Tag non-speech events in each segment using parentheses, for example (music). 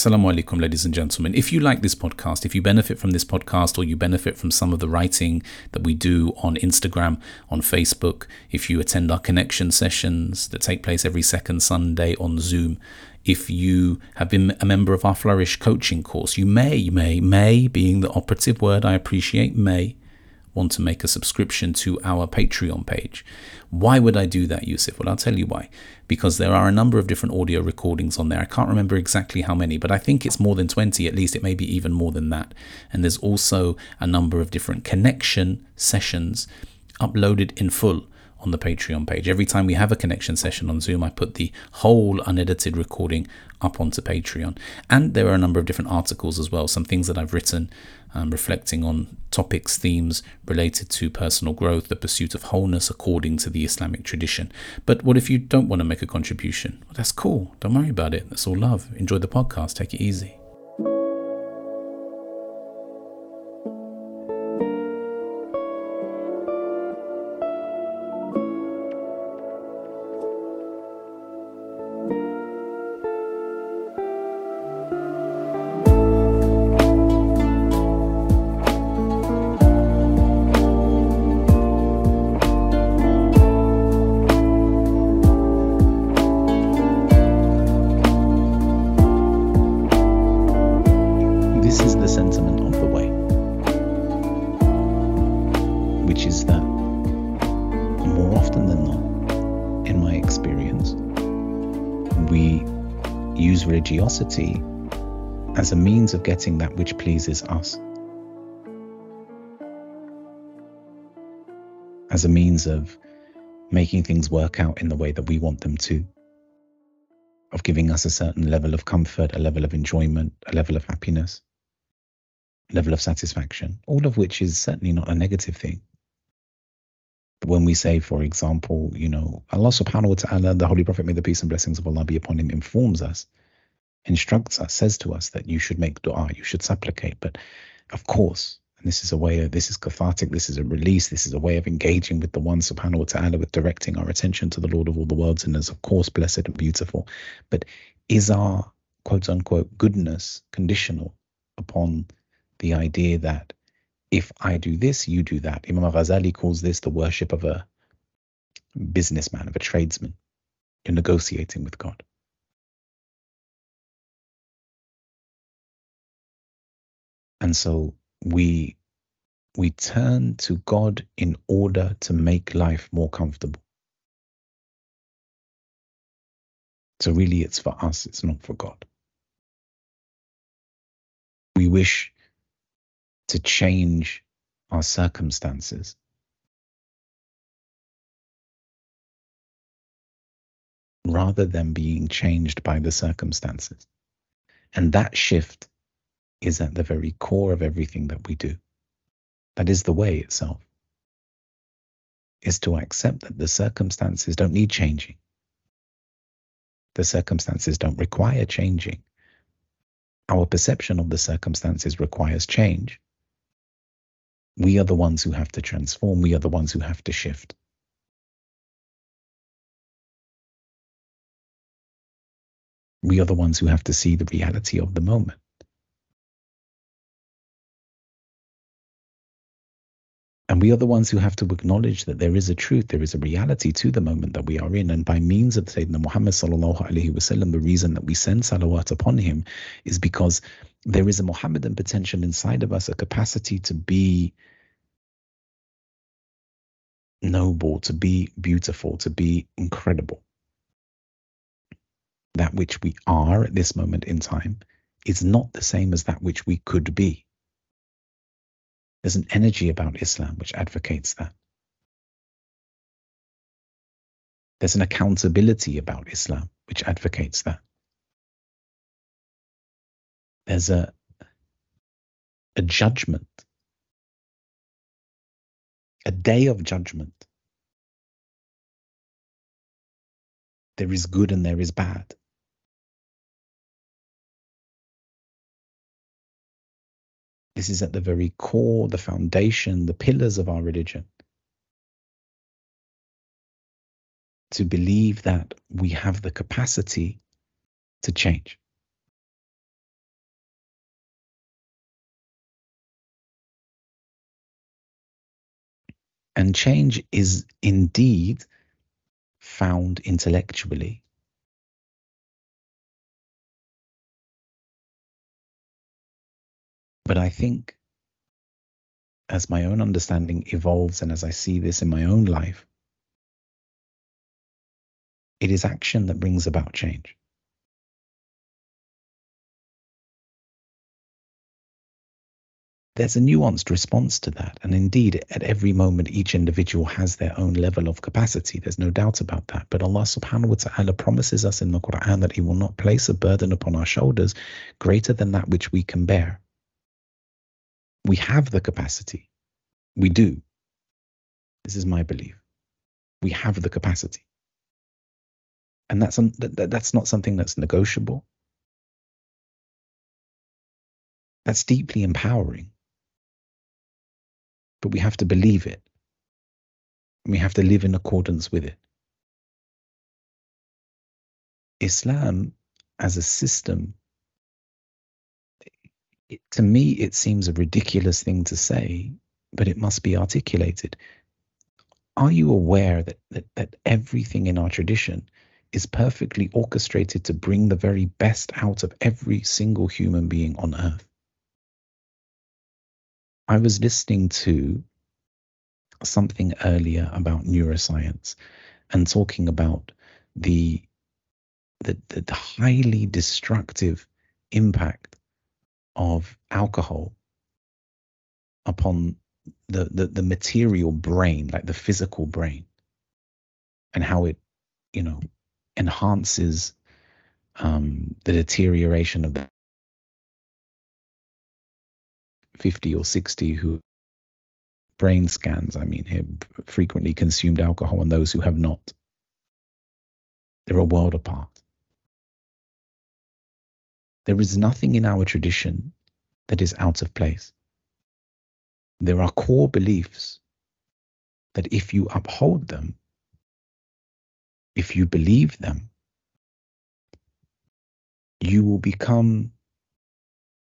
Assalamu alaikum, ladies and gentlemen. If you like this podcast, if you benefit from this podcast, or you benefit from some of the writing that we do on Instagram, on Facebook, if you attend our connection sessions that take place every second Sunday on Zoom, if you have been a member of our Flourish coaching course, you may, may, may, being the operative word, I appreciate, may want to make a subscription to our Patreon page. Why would I do that, Yusuf? Well, I'll tell you why. Because there are a number of different audio recordings on there. I can't remember exactly how many, but I think it's more than 20, at least it may be even more than that. And there's also a number of different connection sessions uploaded in full on the Patreon page. Every time we have a connection session on Zoom, I put the whole unedited recording up onto Patreon. And there are a number of different articles as well, some things that I've written um, reflecting on topics, themes related to personal growth, the pursuit of wholeness according to the Islamic tradition. But what if you don't want to make a contribution? Well, that's cool. Don't worry about it. That's all love. Enjoy the podcast. Take it easy. Religiosity as a means of getting that which pleases us, as a means of making things work out in the way that we want them to, of giving us a certain level of comfort, a level of enjoyment, a level of happiness, a level of satisfaction, all of which is certainly not a negative thing. When we say, for example, you know, Allah subhanahu wa ta'ala, the Holy Prophet, may the peace and blessings of Allah be upon him, informs us instructs us, says to us that you should make dua, you should supplicate. But of course, and this is a way of, this is cathartic, this is a release, this is a way of engaging with the one subhanahu wa ta'ala, with directing our attention to the Lord of all the worlds, and is of course blessed and beautiful. But is our quote unquote goodness conditional upon the idea that if I do this, you do that? Imam Ghazali calls this the worship of a businessman, of a tradesman. You're negotiating with God. And so we we turn to God in order to make life more comfortable. So really it's for us, it's not for God. We wish to change our circumstances. Rather than being changed by the circumstances. And that shift is at the very core of everything that we do. That is the way itself, is to accept that the circumstances don't need changing. The circumstances don't require changing. Our perception of the circumstances requires change. We are the ones who have to transform. We are the ones who have to shift. We are the ones who have to see the reality of the moment. And we are the ones who have to acknowledge that there is a truth, there is a reality to the moment that we are in. And by means of Sayyidina Muhammad sallallahu alaihi wasallam, the reason that we send salawat upon him is because there is a Muhammadan potential inside of us, a capacity to be noble, to be beautiful, to be incredible. That which we are at this moment in time is not the same as that which we could be. There's an energy about Islam which advocates that. There's an accountability about Islam which advocates that. There's a, a judgment, a day of judgment. There is good and there is bad. This is at the very core, the foundation, the pillars of our religion. To believe that we have the capacity to change. And change is indeed found intellectually But I think as my own understanding evolves and as I see this in my own life, it is action that brings about change. there's a nuanced response to that. And indeed, at every moment, each individual has their own level of capacity. There's no doubt about that. But Allah subhanahu wa ta'ala promises us in the Quran that He will not place a burden upon our shoulders greater than that which we can bear. We have the capacity. We do. This is my belief. We have the capacity. And that's, that. that's not something that's negotiable. That's deeply empowering. But we have to believe it. We have to live in accordance with it. Islam as a system, it, to me, it seems a ridiculous thing to say, but it must be articulated. Are you aware that, that, that everything in our tradition is perfectly orchestrated to bring the very best out of every single human being on earth? I was listening to something earlier about neuroscience and talking about the the, the highly destructive impact of alcohol upon the, the the material brain, like the physical brain, and how it, you know, enhances um, the deterioration of the 50 or 60 who brain scans, I mean, have frequently consumed alcohol and those who have not. They're a world apart. There is nothing in our tradition that is out of place. There are core beliefs that if you uphold them, if you believe them, you will become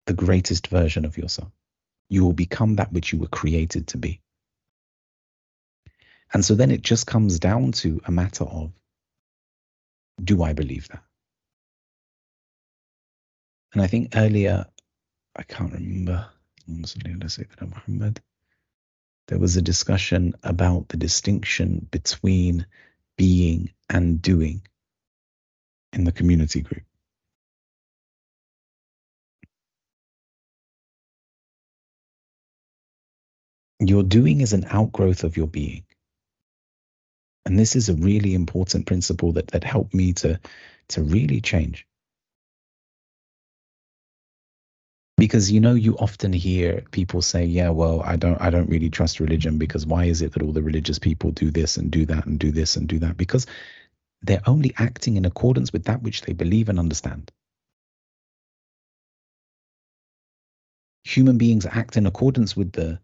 the greatest version of yourself you will become that which you were created to be. And so then it just comes down to a matter of do I believe that? And I think earlier, I can't remember, there was a discussion about the distinction between being and doing in the community group. Your doing is an outgrowth of your being. And this is a really important principle that, that helped me to, to really change. Because you know you often hear people say, Yeah, well, I don't I don't really trust religion because why is it that all the religious people do this and do that and do this and do that? Because they're only acting in accordance with that which they believe and understand. Human beings act in accordance with the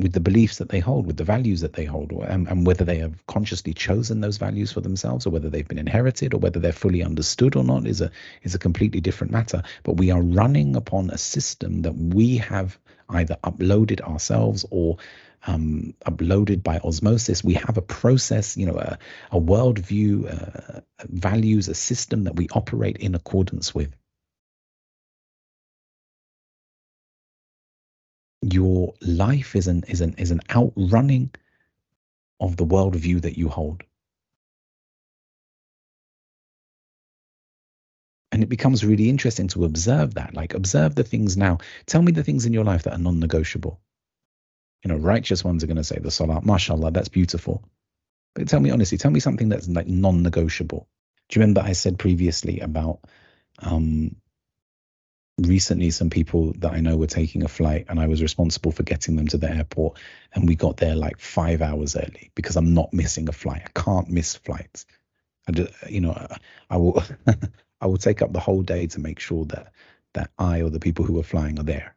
with the beliefs that they hold, with the values that they hold, and, and, whether they have consciously chosen those values for themselves, or whether they've been inherited, or whether they're fully understood or not, is a is a completely different matter. But we are running upon a system that we have either uploaded ourselves or um, uploaded by osmosis. We have a process, you know, a, a worldview, uh, values, a system that we operate in accordance with. Your life is an is an is an outrunning of the worldview that you hold. And it becomes really interesting to observe that. Like observe the things now. Tell me the things in your life that are non-negotiable. You know, righteous ones are going to say the salah, mashallah, that's beautiful. But tell me honestly, tell me something that's like non-negotiable. Do you remember I said previously about um, recently some people that I know were taking a flight and I was responsible for getting them to the airport and we got there like five hours early because I'm not missing a flight. I can't miss flights. I just, you know, I will (laughs) I will take up the whole day to make sure that that I or the people who are flying are there.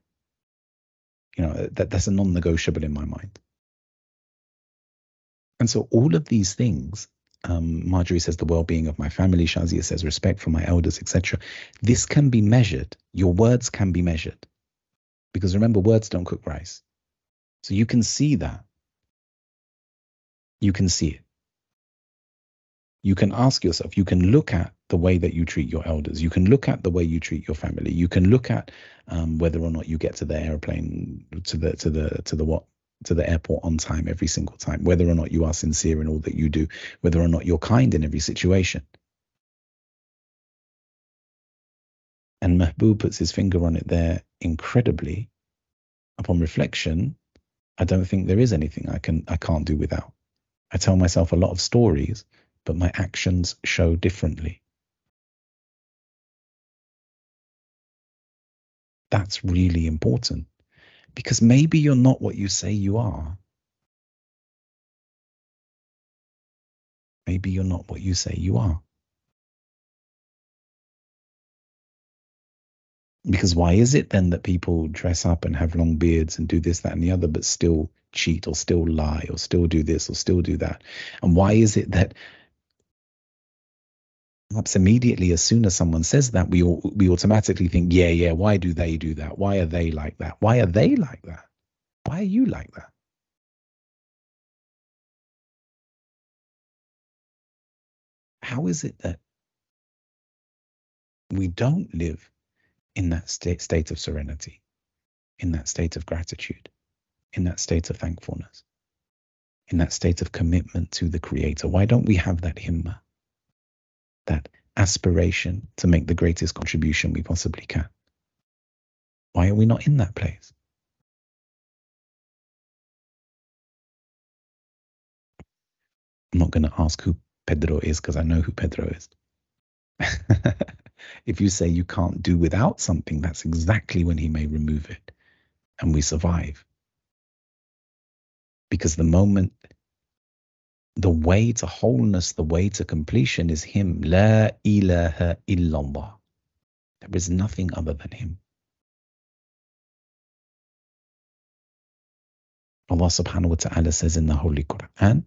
You know, that that's a non-negotiable in my mind. And so all of these things um, Marjorie says the well-being of my family. Shazia says respect for my elders, etc. This can be measured. Your words can be measured, because remember, words don't cook rice. So you can see that. You can see it. You can ask yourself, you can look at the way that you treat your elders. You can look at the way you treat your family. You can look at um, whether or not you get to the airplane, to the to the to the what to the airport on time every single time, whether or not you are sincere in all that you do, whether or not you're kind in every situation. And Mahbub puts his finger on it there incredibly. Upon reflection, I don't think there is anything I can I can't do without. I tell myself a lot of stories, but my actions show differently. That's really important because maybe you're not what you say you are. Maybe you're not what you say you are. Because why is it then that people dress up and have long beards and do this, that, and the other, but still cheat or still lie or still do this or still do that? And why is it that perhaps immediately as soon as someone says that, we we automatically think, yeah, yeah, why do they do that? Why are they like that? Why are they like that? Why are you like that? How is it that we don't live in that state, state of serenity, in that state of gratitude, in that state of thankfulness, in that state of commitment to the Creator? Why don't we have that himma, that aspiration to make the greatest contribution we possibly can? Why are we not in that place? I'm not going to ask who Pedro is because I know who Pedro is. (laughs) if you say you can't do without something, that's exactly when he may remove it and we survive. Because the moment, the way to wholeness, the way to completion is Him. La ilaha illallah. There is nothing other than Him. Allah subhanahu wa ta'ala says in the Holy Quran,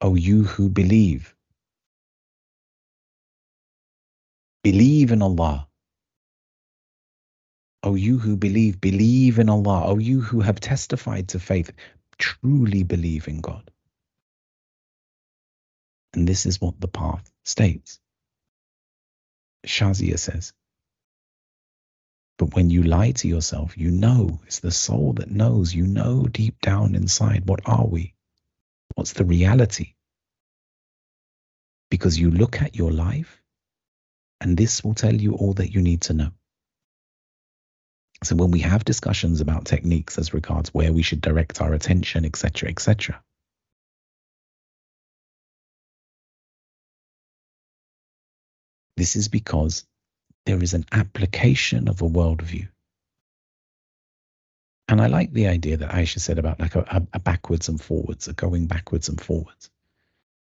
O you who believe, Believe in Allah. O you who believe, believe in Allah. O you who have testified to faith, truly believe in God. And this is what the path states. Shazia says, but when you lie to yourself, you know, it's the soul that knows, you know deep down inside, what are we? What's the reality? Because you look at your life and this will tell you all that you need to know. So when we have discussions about techniques as regards where we should direct our attention, etc., etc., this is because there is an application of a worldview. And I like the idea that Aisha said about like a, a backwards and forwards, a going backwards and forwards.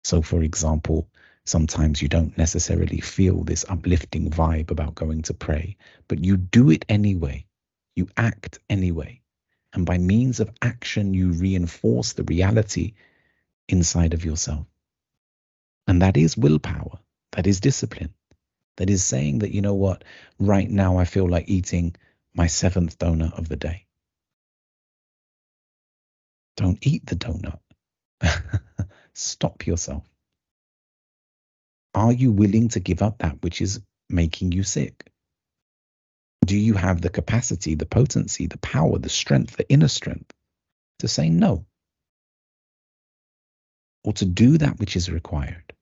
So, for example, Sometimes you don't necessarily feel this uplifting vibe about going to pray, but you do it anyway. You act anyway. And by means of action, you reinforce the reality inside of yourself. And that is willpower. That is discipline. That is saying that, you know what, right now I feel like eating my seventh donut of the day. Don't eat the donut. (laughs) Stop yourself. Are you willing to give up that which is making you sick? Do you have the capacity, the potency, the power, the strength, the inner strength to say no? Or to do that which is required?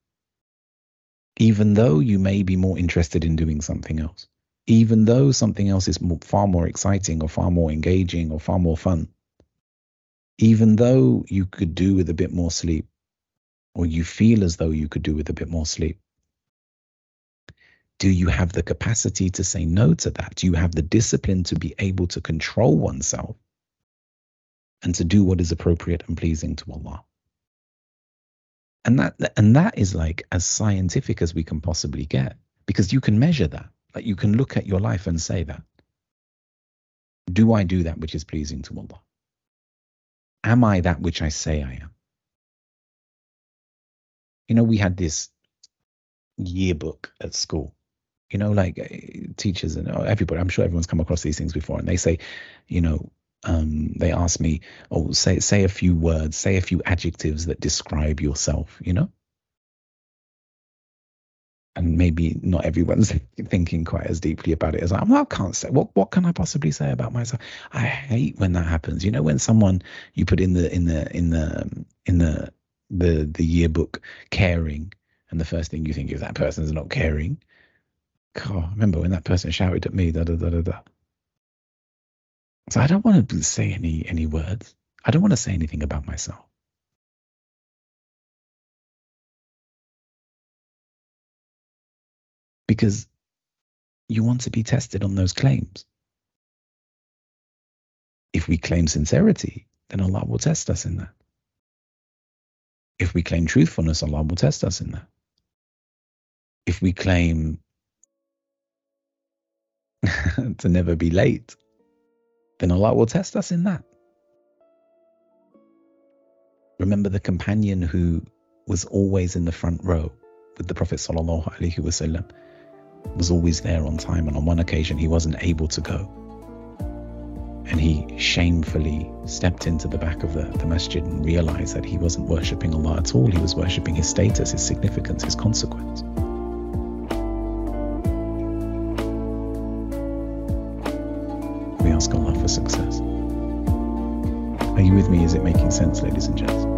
Even though you may be more interested in doing something else, even though something else is more, far more exciting or far more engaging or far more fun, even though you could do with a bit more sleep, or you feel as though you could do with a bit more sleep? Do you have the capacity to say no to that? Do you have the discipline to be able to control oneself and to do what is appropriate and pleasing to Allah? And that and that is like as scientific as we can possibly get because you can measure that. Like you can look at your life and say that. Do I do that which is pleasing to Allah? Am I that which I say I am? you know, we had this yearbook at school. You know, like uh, teachers and uh, everybody, I'm sure everyone's come across these things before, and they say, you know, um, they ask me, oh, say say a few words, say a few adjectives that describe yourself, you know? And maybe not everyone's (laughs) thinking quite as deeply about it as I. Well, I can't say what what can I possibly say about myself. I hate when that happens. You know, when someone you put in the in the in the in the the the yearbook caring, and the first thing you think is that person's not caring. God, remember when that person shouted at me, da da da da da. So I don't want to say any any words. I don't want to say anything about myself. Because you want to be tested on those claims. If we claim sincerity, then Allah will test us in that. If we claim truthfulness, Allah will test us in that. If we claim (laughs) to never be late, then Allah will test us in that. Remember the companion who was always in the front row with the Prophet wasallam was always there on time and on one occasion he wasn't able to go. And he shamefully stepped into the back of the, the masjid and realized that he wasn't worshipping Allah at all. He was worshipping his status his significance his consequence ask Allah for success. Are you with me? Is it making sense, ladies and gents?